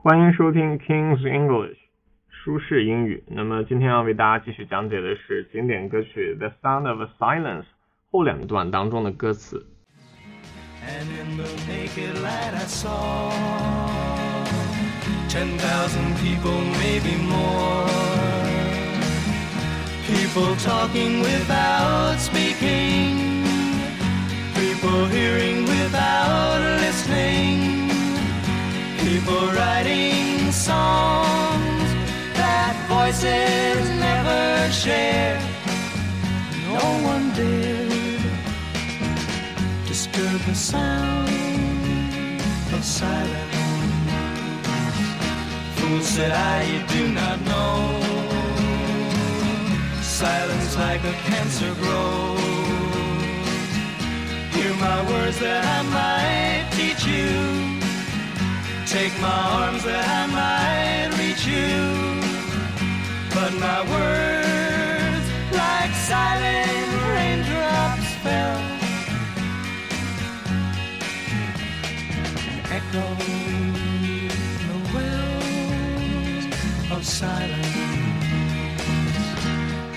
欢迎收听 King's English 舒适英语。那么今天要为大家继续讲解的是经典歌曲《The Sound of Silence》后两段当中的歌词。And in the naked light I saw ten thousand people, maybe more. People talking without speaking, people hearing without listening, people writing songs that voices never share. No one dared disturb the sound of silence. Fool said I, you do not know. Silence like a cancer grows. Hear my words that I might. Take my arms that I might reach you. But my words, like silent raindrops, fell. and Echoed the wells of silence.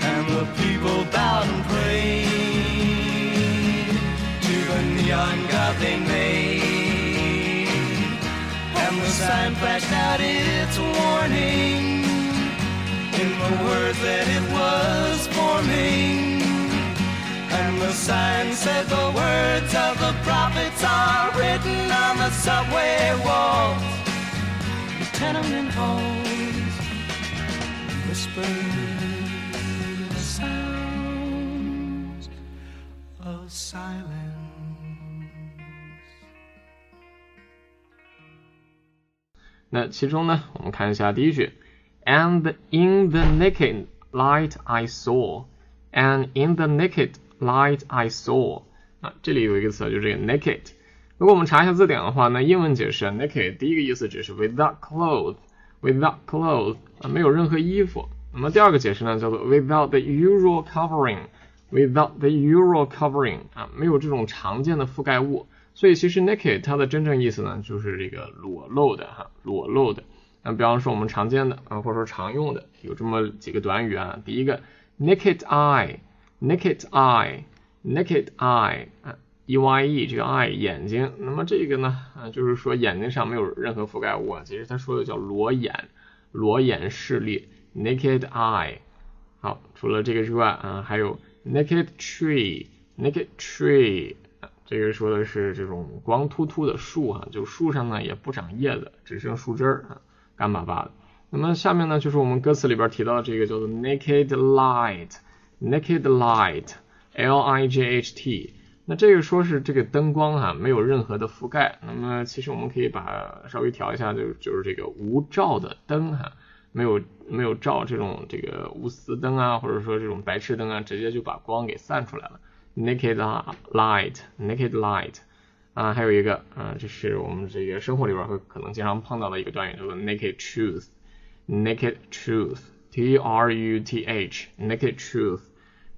And the people bowed and prayed to the neon god they made. Sign flashed out its warning in the words that it was forming. And the sign said the words of the prophets are written on the subway walls, the tenement halls, whispered the sounds of silence. 那其中呢，我们看一下第一句，And in the naked light I saw, and in the naked light I saw。啊，这里有一个词就是这个 naked。如果我们查一下字典的话，那英文解释 naked 第一个意思只是 without clothes，without clothes 啊，没有任何衣服。那么第二个解释呢，叫做 without the usual covering，without the usual covering 啊，没有这种常见的覆盖物。所以其实 naked 它的真正意思呢，就是这个裸露的哈，裸露的。那比方说我们常见的啊，或者说常用的有这么几个短语啊。第一个 naked eye，naked eye，naked eye 啊，e y e 这个 eye 眼睛。那么这个呢啊，就是说眼睛上没有任何覆盖物啊。其实他说的叫裸眼，裸眼视力，naked eye。好，除了这个之外啊，还有 naked tree，naked tree。这个说的是这种光秃秃的树啊，就树上呢也不长叶子，只剩树枝儿啊，干巴巴的。那么下面呢就是我们歌词里边提到的这个叫做 naked light，naked light，L I G H T。那这个说是这个灯光哈，没有任何的覆盖。那么其实我们可以把稍微调一下，就就是这个无照的灯哈，没有没有照这种这个钨丝灯啊，或者说这种白炽灯啊，直接就把光给散出来了。Naked light，naked light，啊，还有一个啊，这是我们这个生活里边会可能经常碰到的一个短语，叫做 naked truth，naked truth，T R U T H，naked truth，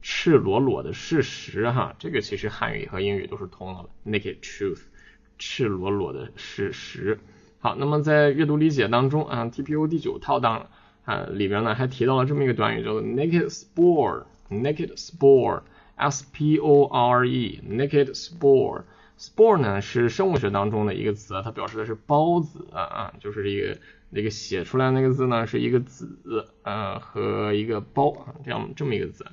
赤裸裸的事实哈，这个其实汉语和英语都是通的，naked truth，赤裸裸的事实。好，那么在阅读理解当中啊，TPO 第九套当啊里边呢还提到了这么一个短语，叫做 naked spore，naked spore。S P O R E，naked spore，spore 呢是生物学当中的一个词，它表示的是孢子啊，就是这个那个写出来那个字呢是一个子啊和一个孢啊这样这么一个字，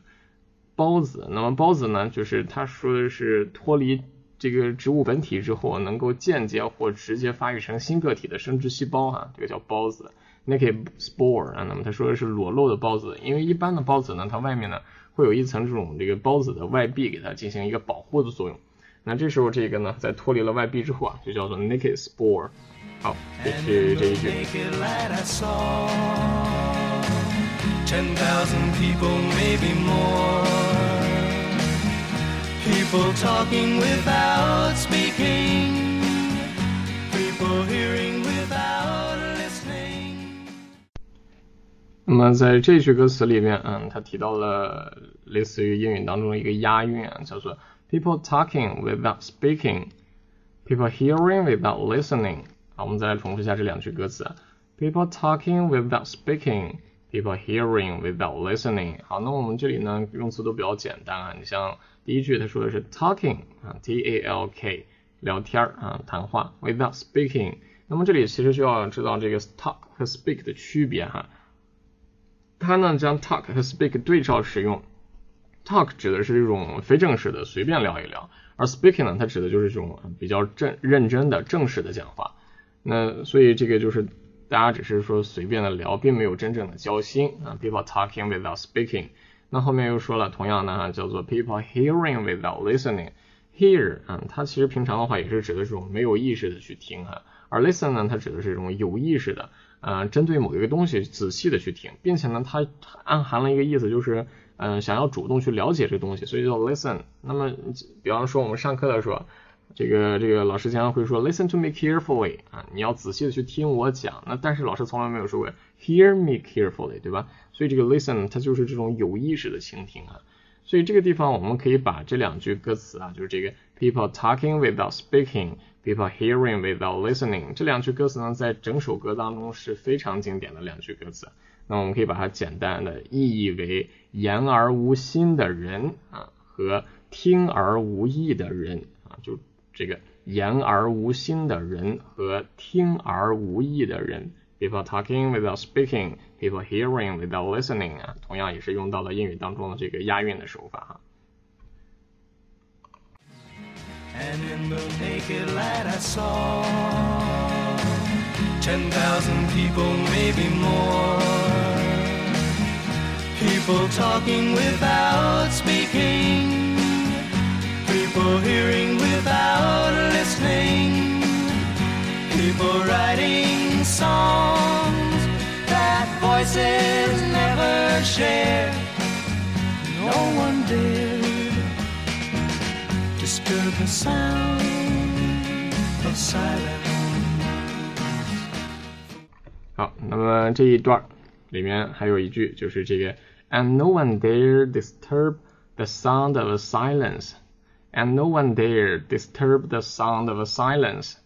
孢子。那么孢子呢，就是它说的是脱离这个植物本体之后，能够间接或直接发育成新个体的生殖细胞哈，这个叫孢子，naked spore 啊。那么他说的是裸露的孢子，因为一般的孢子呢，它外面呢。会有一层这种这个孢子的外壁给它进行一个保护的作用。那这时候这个呢，在脱离了外壁之后啊，就叫做 naked spore。好，这是这一句。Ten thousand people, maybe more. People talking without speaking, people hearing 那么在这句歌词里面，嗯，他提到了类似于英语当中的一个押韵啊，叫做 people talking without speaking, people hearing without listening。好，我们再来重复一下这两句歌词 people talking without speaking。People hearing without listening。好，那我们这里呢用词都比较简单啊。你像第一句，它说的是 talking 啊，T A L K，聊天儿啊，谈话，without speaking。那么这里其实就要知道这个 talk 和 speak 的区别哈。它呢将 talk 和 speak 对照使用。talk 指的是这种非正式的随便聊一聊，而 speaking 呢，它指的就是这种比较正认真的正式的讲话。那所以这个就是。大家只是说随便的聊，并没有真正的交心啊。People talking without speaking。那后面又说了，同样呢叫做 people hearing without listening。Hear 啊，它其实平常的话也是指的这种没有意识的去听哈，而 listen 呢，它指的是这种有意识的，呃，针对某一个东西仔细的去听，并且呢，它暗含了一个意思，就是嗯，想要主动去了解这个东西，所以叫 listen。那么，比方说我们上课的时候。这个这个老师经常会说 listen to me carefully 啊，你要仔细的去听我讲。那但是老师从来没有说过 hear me carefully，对吧？所以这个 listen 它就是这种有意识的倾听啊。所以这个地方我们可以把这两句歌词啊，就是这个 people talking without speaking，people hearing without listening 这两句歌词呢，在整首歌当中是非常经典的两句歌词。那我们可以把它简单的意译为言而无心的人啊和听而无意的人啊，就。这个言而无心的人和听而无意的人 ，people talking without speaking，people hearing without listening 啊，同样也是用到了英语当中的这个押韵的手法哈。And in the naked light I saw ten thousand people, maybe more. People talking without speaking, people hearing without listening. People writing songs that voices never share. No one dared disturb the sound of silence. 好，那么这一段里面还有一句，就是这个，and no one dare disturb the sound of silence。and no one dare disturb the sound of silence.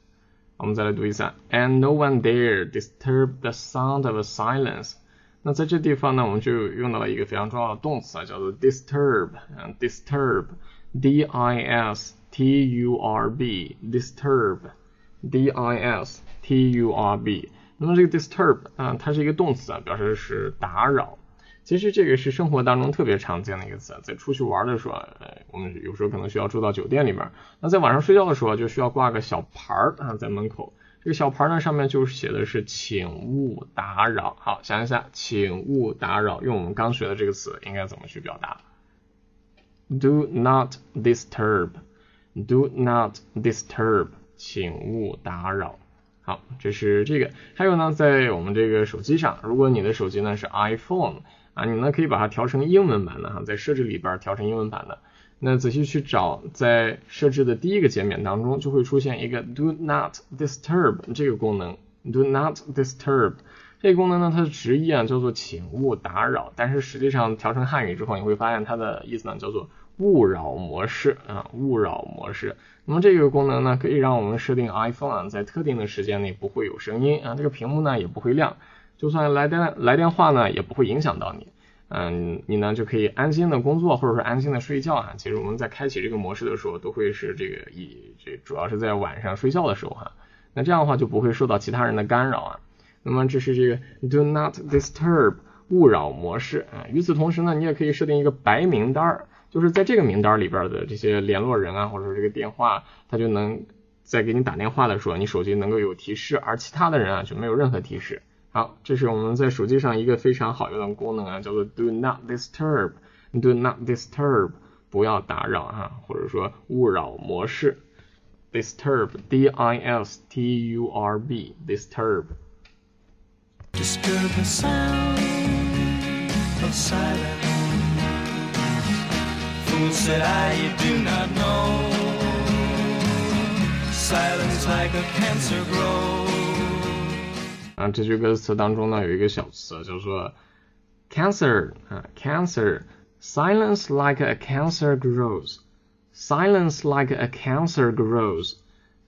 我们再来读一下，and no one dare disturb the sound of silence。那在这地方呢，我们就用到了一个非常重要的动词啊，叫做 disturb，嗯，disturb，d i s t u r b，disturb，d i s t u r b。那么这个 disturb 啊，它是一个动词啊，表示是打扰。 其实这个是生活当中特别常见的一个词，在出去玩的时候，呃，我们有时候可能需要住到酒店里面，那在晚上睡觉的时候就需要挂个小牌儿啊，在门口。这个小牌呢上面就是写的是“请勿打扰”。好，想一下，“请勿打扰”用我们刚学的这个词应该怎么去表达？Do not disturb，Do not disturb，请勿打扰。好，这是这个。还有呢，在我们这个手机上，如果你的手机呢是 iPhone。啊，你呢可以把它调成英文版的哈，在设置里边调成英文版的。那仔细去找，在设置的第一个界面当中，就会出现一个 Do Not Disturb 这个功能。Do Not Disturb 这个功能呢，它的直译啊叫做请勿打扰，但是实际上调成汉语之后，你会发现它的意思呢叫做勿扰模式啊，勿扰模式。那么这个功能呢，可以让我们设定 iPhone 在特定的时间内不会有声音啊，这个屏幕呢也不会亮。就算来电来电话呢，也不会影响到你。嗯，你呢就可以安心的工作，或者说安心的睡觉啊。其实我们在开启这个模式的时候，都会是这个以这主要是在晚上睡觉的时候哈。那这样的话就不会受到其他人的干扰啊。那么这是这个 Do Not Disturb 勿扰模式啊。与此同时呢，你也可以设定一个白名单儿，就是在这个名单里边的这些联络人啊，或者说这个电话，他就能在给你打电话的时候，你手机能够有提示，而其他的人啊就没有任何提示。好，这是我们在手机上一个非常好用的功能啊，叫做 Do Not Disturb，Do Not Disturb，不要打扰啊，或者说勿扰模式，Disturb，D I S T U R B，Disturb。Disturb the sound of silence. Fool said I, you do not know. Silence like a cancer grows. 啊，这句歌词当中呢有一个小词叫做 cancer 啊，cancer，silence like a cancer grows，silence like a cancer grows，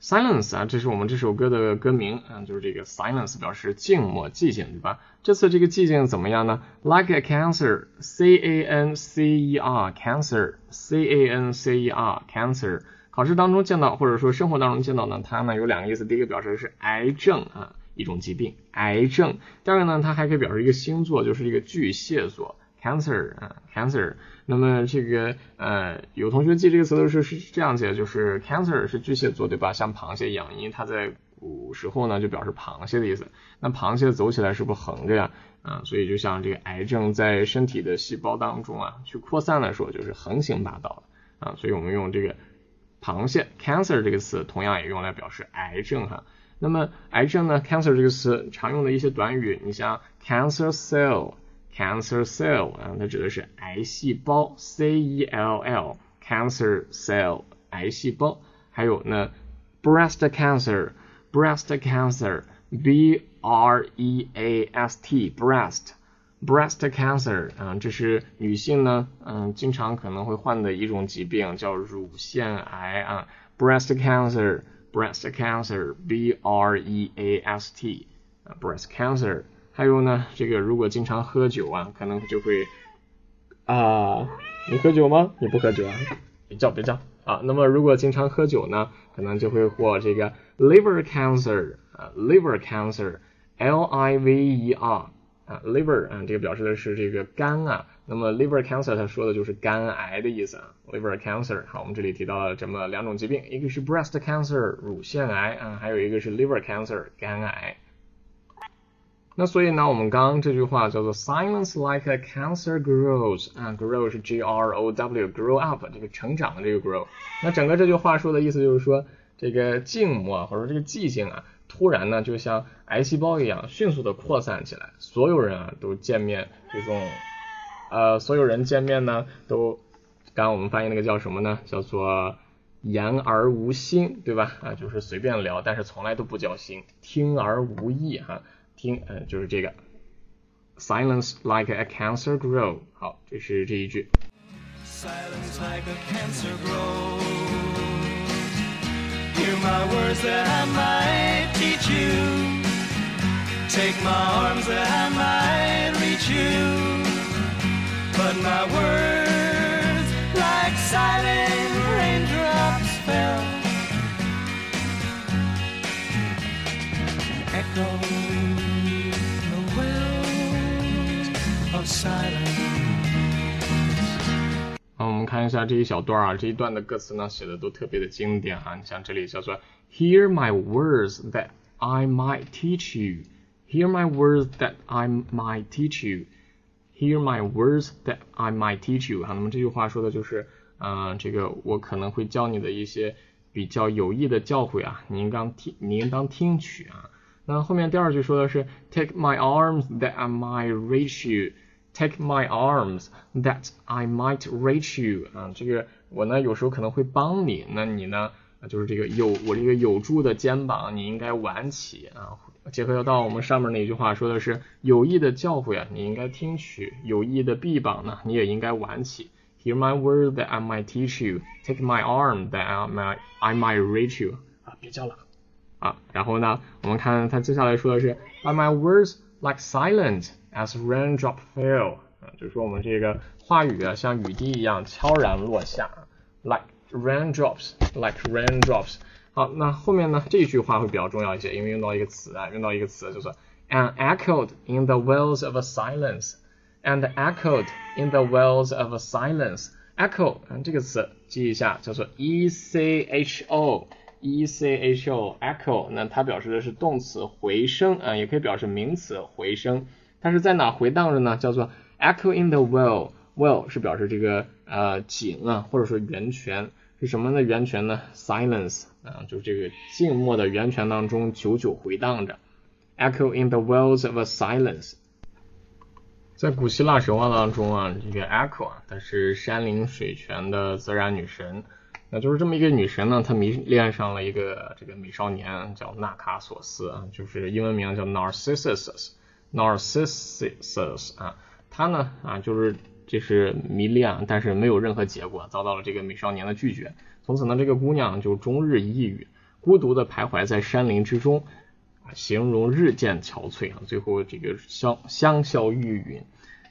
Silence 啊，这是我们这首歌的歌名啊，就是这个 silence 表示静默、寂静，对吧？这次这个寂静怎么样呢？Like a cancer，C A N C E R，cancer，C A N C E R，cancer。考试当中见到，或者说生活当中见到呢，它呢有两个意思，第一个表示是癌症啊， 一种疾病，癌症。第二个呢，它还可以表示一个星座，就是一个巨蟹座。Cancer 啊，Cancer。那么这个呃，有同学记这个词的时候是这样记，就是 Cancer 是巨蟹座，对吧？像螃蟹一样，因为它在古时候呢就表示螃蟹的意思。那螃蟹走起来是不是横着呀？啊，所以就像这个癌症在身体的细胞当中啊去扩散的时候，就是横行霸道的啊。所以我们用这个螃蟹 Cancer 这个词，同样也用来表示癌症哈。那么癌症呢，Cancer 这个词常用的一些短语，你像 Cancer cell。Cancer cell 啊，它指的是癌细胞，C E L L，cancer cell 癌细胞。还有呢，breast cancer，breast cancer，B R E A S T，breast，breast cancer 啊，这是女性呢，嗯，经常可能会患的一种疾病，叫乳腺癌啊，breast cancer breast cancer，B R E A S T，啊，breast cancer。还有呢，这个如果经常喝酒啊，可能就会啊，你喝酒吗？你不喝酒啊？别叫别叫啊。那么如果经常喝酒呢，可能就会获这个 liver cancer 啊，liver cancer，L I V E R 啊，liver 啊，这个表示的是这个肝啊。那么 liver cancer 它说的就是肝癌的意思啊，liver cancer。好，我们这里提到了这么两种疾病，一个是 breast cancer 乳腺癌啊，还有一个是 liver cancer 肝癌。那所以呢，我们刚刚这句话叫做 silence like a cancer grows，啊，grow 是 G R O W，grow up 这个成长的这个 grow。那整个这句话说的意思就是说，这个静默或者说这个寂静啊，突然呢就像癌细胞一样迅速的扩散起来，所有人啊都见面这种，呃，所有人见面呢都，刚刚我们翻译那个叫什么呢？叫做言而无心，对吧？啊，就是随便聊，但是从来都不交心，听而无意哈。听，呃，就是这个，silence like a cancer grow。好，这是这一句。Silence like a cancer grow. Hear my words that I might teach you. Take my arms that I might reach you. But my words, like silent raindrops, fell. Echo. silence。好，我们看一下这一小段啊，这一段的歌词呢写的都特别的经典哈。你像这里叫做 Hear my words that I might teach you. Hear my words that I might teach you. Hear my words that I might teach you. 哈，那么这句话说的就是，嗯、这个我可能会教你的一些比较有益的教诲啊，你应当听，你应当听取啊。那后面第二句说的是 Take my arms that I might reach you. Take my arms that I might reach you 啊，这个我呢有时候可能会帮你，那你呢就是这个有我这个有助的肩膀，你应该挽起啊。结合到我们上面那句话说的是有益的教诲啊，你应该听取；有益的臂膀呢，你也应该挽起。Hear my word that I might teach you. Take my arm that I might I might reach you 啊，别叫了啊。然后呢，我们看他接下来说的是 By my words like silent。As raindrop fell，啊，就是说我们这个话语啊，像雨滴一样悄然落下，like raindrops，like raindrops。好，那后面呢这句话会比较重要一些，因为用到一个词啊，用到一个词就是 and echoed in the wells of a silence，and echoed in the wells of a silence。echo，嗯，这个词记一下，叫做 e c h o，e c h o，echo，那它表示的是动词回声，啊，也可以表示名词回声。它是在哪回荡着呢？叫做 echo in the well。 Well 是表示这个呃井啊，或者说源泉是什么的源泉呢？silence 啊，就是这个静默的源泉当中久久回荡着。echo in the wells of a silence。在古希腊神话当中啊，这个 echo 啊，它是山林水泉的自然女神。那就是这么一个女神呢，她迷恋上了一个这个美少年，叫纳卡索斯啊，就是英文名叫 Narcissus。Narcissus 啊，他呢啊就是这是迷恋，但是没有任何结果，遭到了这个美少年的拒绝。从此呢，这个姑娘就终日抑郁。孤独的徘徊在山林之中，形容日渐憔悴啊，最后这个香香消玉殒。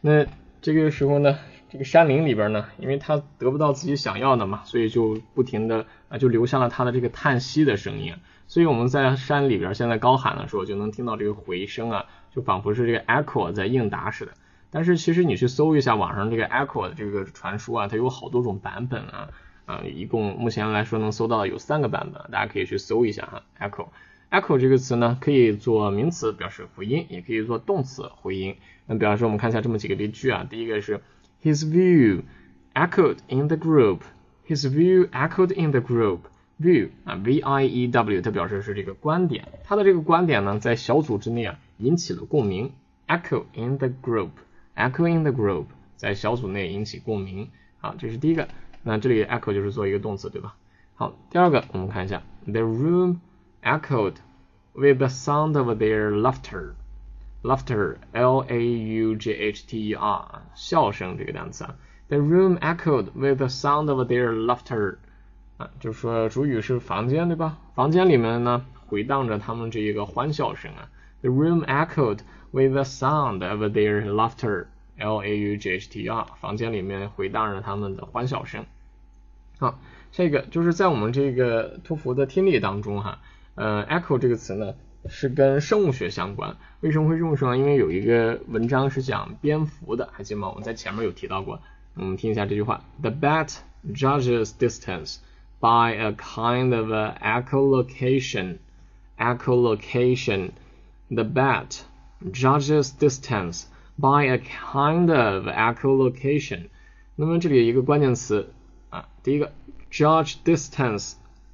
那这个时候呢，这个山林里边呢，因为他得不到自己想要的嘛，所以就不停的啊，就留下了他的这个叹息的声音。所以我们在山里边现在高喊的时候，就能听到这个回声啊，就仿佛是这个 echo 在应答似的。但是其实你去搜一下网上这个 echo 的这个传输啊，它有好多种版本啊，啊，一共目前来说能搜到的有三个版本，大家可以去搜一下哈。echo echo 这个词呢，可以做名词表示回音，也可以做动词回音。那比方说我们看一下这么几个例句啊，第一个是 His view echoed in the group. His view echoed in the group. view 啊，v i e w，它表示是这个观点，它的这个观点呢，在小组之内啊引起了共鸣。echo in the group Echoing the group，在小组内引起共鸣。好，这是第一个。那这里 echo 就是做一个动词，对吧？好，第二个我们看一下，the room echoed with the sound of their laughter。laughter，l a u g h t e r，笑声这个单词啊。The room echoed with the sound of their laughter。啊，就是说主语是房间，对吧？房间里面呢回荡着他们这一个欢笑声啊。The room echoed with the sound of their laughter. L A U G H T R，房间里面回荡着他们的欢笑声。好，下一个就是在我们这个托福的听力当中哈，呃，echo 这个词呢是跟生物学相关。为什么会这么说呢？因为有一个文章是讲蝙蝠的，还记得吗？我们在前面有提到过。我们听一下这句话：The bat judges distance. by a kind of echolocation. Echolocation. The bat judges distance by a kind of echolocation. 那么这里有一个关键词啊，第一个 judge distance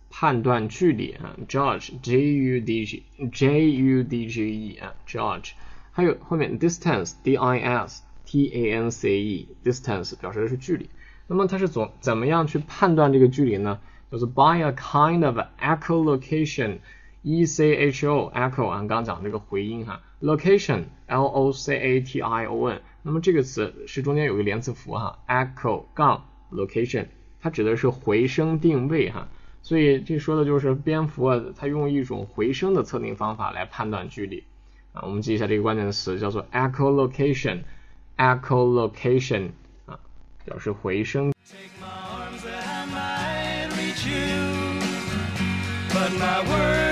判断距离啊，judge j u d g j u d g e 啊，judge，还有后面 distance d i s t a n c e distance 表示的是距离。那么它是怎怎么样去判断这个距离呢？就是 by a kind of echolocation，e c h o echo 啊，刚刚讲这个回音哈 ，location l o c a t i o n，那么这个词是中间有个连字符哈，echo 杠 location，它指的是回声定位哈，所以这说的就是蝙蝠啊，它用一种回声的测定方法来判断距离。啊，我们记一下这个关键词叫做 echolocation，echolocation 啊，表示回声。take my arms and i lead you but my words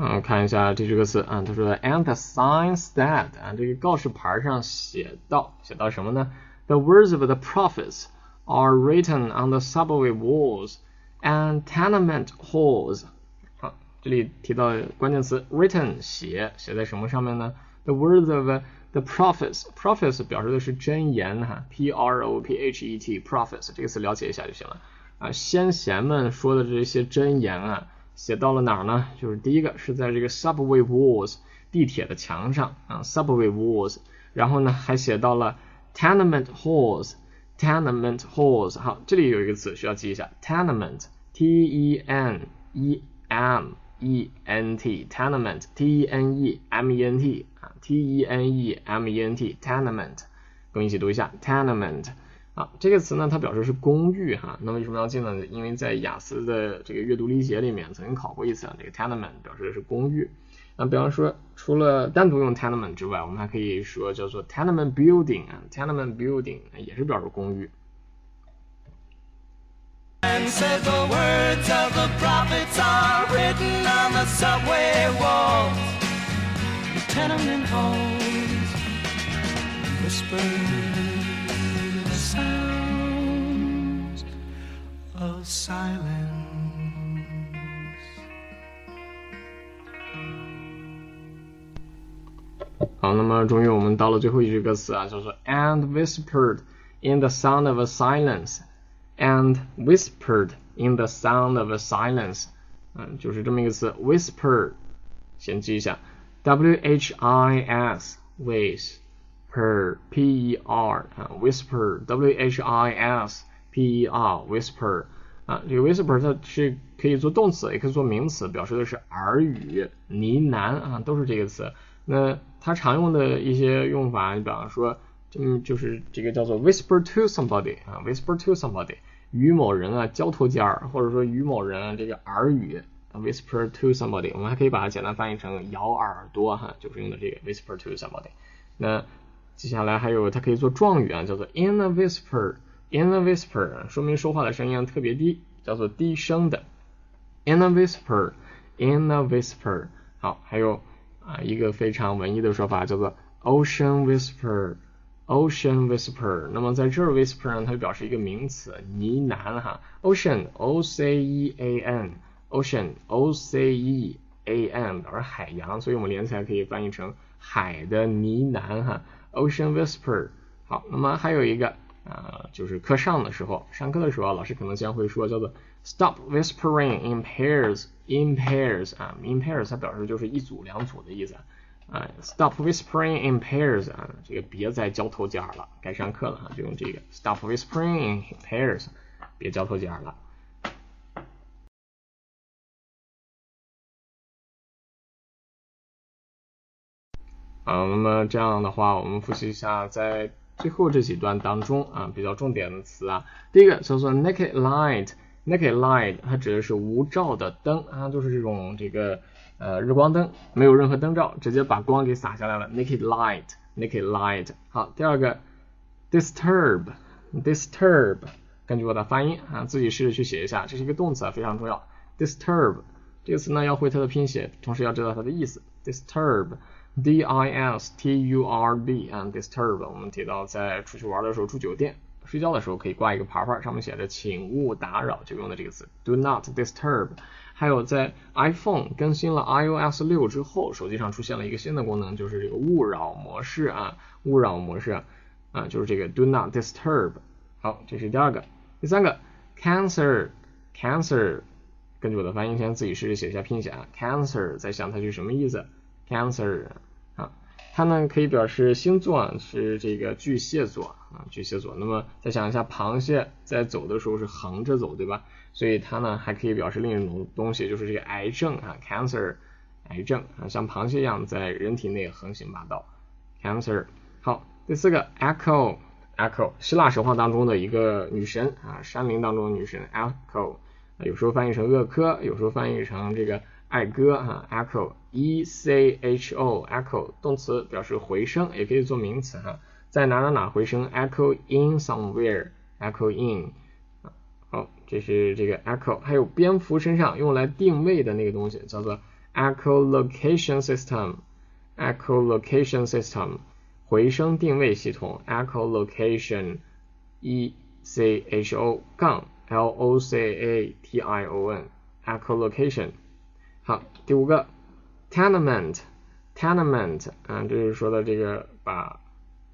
嗯，看一下这几个词啊，他说 and the sign said 啊，这个告示牌上写到写到什么呢？The words of the prophets are written on the subway walls and tenement halls 这里提到关键词 written 写写在什么上面呢？The words of the prophets prophets 表示的是真言哈，P R O P H E T prophets 这个词了解一下就行了啊。先贤们说的这些真言啊， 写到了哪儿呢？就是第一个是在这个 subway walls 地铁的墙上啊，subway walls，然后呢还写到了 tenement halls tenement halls。好，这里有一个词需要记一下，tenement T E N E M。E N T tenement T E N E M E N T 啊 T E N E M E N T tenement，跟我一起读一下 tenement 这个词呢它表示是公寓哈，那为什么要记呢？因为在雅思的这个阅读理解里面曾经考过一次啊，这个 tenement 表示的是公寓。那比方说除了单独用 tenement 之外，我们还可以说叫做 tenement building 啊 tenement building 也是表示公寓。of silence. 好，那么终于我们到了最后一句歌词啊，叫做 and whispered in the sound of a silence，and whispered in the sound of a silence，嗯，就是这么一个词，whisper，先记一下，w h i s whisper p e r 啊，whisper w h i s P e r whisper 啊，这个 whisper 它是可以做动词，也可以做名词，表示的是耳语、呢喃啊，都是这个词。那它常用的一些用法，你比方说，嗯，就是这个叫做 whisper to somebody 啊，whisper to somebody，与某人啊交头接耳，或者说与某人这个耳语，whisper to somebody，我们还可以把它简单翻译成咬耳朵哈，就是用的这个 whisper to somebody。那接下来还有它可以做状语啊，叫做 in a whisper In a whisper，说明说话的声音特别低，叫做低声的。In a whisper, in a whisper，好，还有啊一个非常文艺的说法叫做 ocean whisper，ocean whisper。那么在这儿 whisper 呢，它就表示一个名词，呢喃哈。ocean, o c e a n，ocean, o c e a n 表示海洋，所以我们连起来可以翻译成海的呢喃哈。ocean whisper。好，那么还有一个啊，就是课上的时候，上课的时候，老师可能将会说叫做。Stop whispering in pairs. In pairs 啊，in pairs 它表示就是一组两组的意思啊。Stop whispering in pairs 啊，这个别再交头接耳了，该上课了哈，就用这个 Stop whispering in pairs，别交头接耳了。啊，那么这样的话，我们复习一下在最后这几段当中啊比较重点的词啊。第一个叫做 naked light。Naked light，它指的是无照的灯啊，就是这种这个呃日光灯，没有任何灯罩，直接把光给洒下来了。Naked light，naked light。好，第二个，disturb，disturb，根据我的发音啊，自己试着去写一下，这是一个动词啊，非常重要。disturb 这个词呢，要会它的拼写，同时要知道它的意思。disturb D I S T U R B 啊，disturb，我们提到在出去玩的时候住酒店。睡觉的时候可以挂一个牌牌，上面写着“请勿打扰”，就用的这个词 “do not disturb”。还有在 iPhone 更新了 iOS 六之后，手机上出现了一个新的功能，就是这个勿扰模式啊，勿扰模式啊，就是这个 “do not disturb”。好，这是第二个，第三个 “cancer”，“cancer”，根据我的发音，先自己试着写一下拼写啊，“cancer”，在想它是什么意思？“cancer” 啊。它呢可以表示星座是这个巨蟹座啊，巨蟹座。那么再想一下，螃蟹在走的时候是横着走，对吧？所以它呢还可以表示另一种东西，就是这个癌症啊，cancer，癌症啊，像螃蟹一样在人体内横行霸道，cancer。好，第四个，echo，echo，希腊神话当中的一个女神啊，山林当中的女神，echo，有时候翻译成厄科，有时候翻译成这个。爱歌哈，echo，e c h o，echo，动词表示回声，也可以做名词哈，在哪哪哪回声，echo in somewhere，echo in，好，这是这个 echo，还有蝙蝠身上用来定位的那个东西叫做 echolocation system，echolocation system，回声定位系统，echolocation，e c h o 杠 l o c a t i o n，echolocation。好，第五个，tenement，tenement，啊，这是说的这个把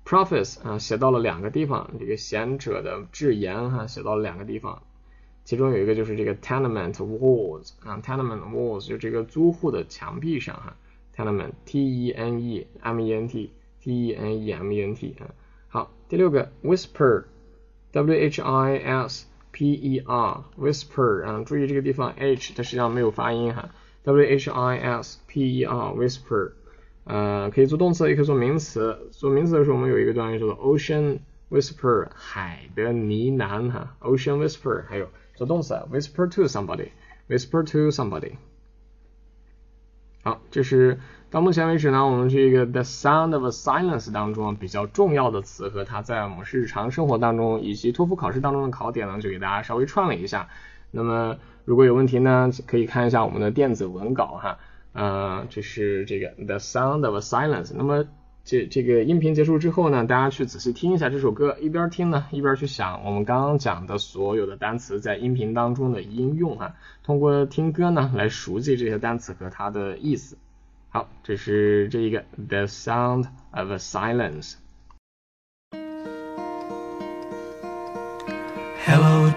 prophets 啊写到了两个地方，这个贤者的致言哈写到了两个地方，其中有一个就是这个 tenement walls 啊，tenement walls 就这个租户的墙壁上哈，tenement，t e n e m e n t，t e n e m e n t 啊，好，第六个 whisper，w h i s p e r，whisper 啊，注意这个地方 h 它实际上没有发音哈。W h i s p e r whisper，呃，可以做动词，也可以做名词。做名词的时候，我们有一个短语叫做 ocean whisper，海的呢喃哈。ocean whisper，还有做动词 whisper to somebody，whisper to somebody。好，这是到目前为止呢，我们这个 the sound of silence 当中比较重要的词和它在我们日常生活当中以及托福考试当中的考点呢，就给大家稍微串了一下。那么如果有问题呢，可以看一下我们的电子文稿哈，呃，这是这个 The Sound of Silence。那么这这个音频结束之后呢，大家去仔细听一下这首歌，一边听呢，一边去想我们刚刚讲的所有的单词在音频当中的应用哈，通过听歌呢来熟悉这些单词和它的意思。好，这是这一个 The Sound of Silence。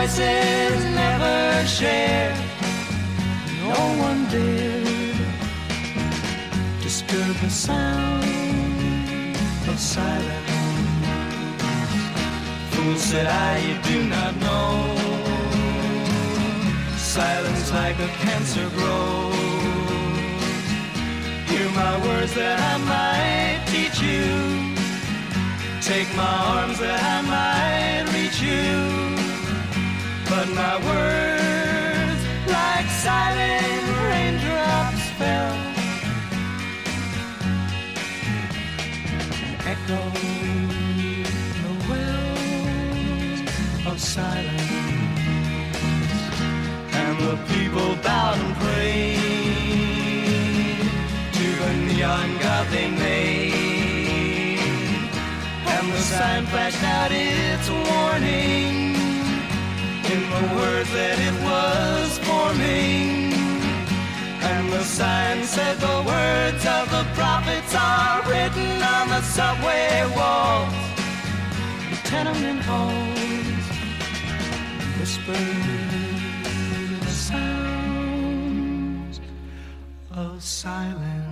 voices never share. No one dared disturb the sound of silence. Fool said I, you do not know. Silence like a cancer grows. Hear my words that I might teach you. Take my arms that I might reach you. But my words, like silent raindrops, fell and echoed the wells of silence. And the people bowed and prayed to the neon god they made. And the sign flashed out its warning in the words that it was forming. And the sign said the words of the prophets are written on the subway walls, the tenement halls, whispered the sounds of silence.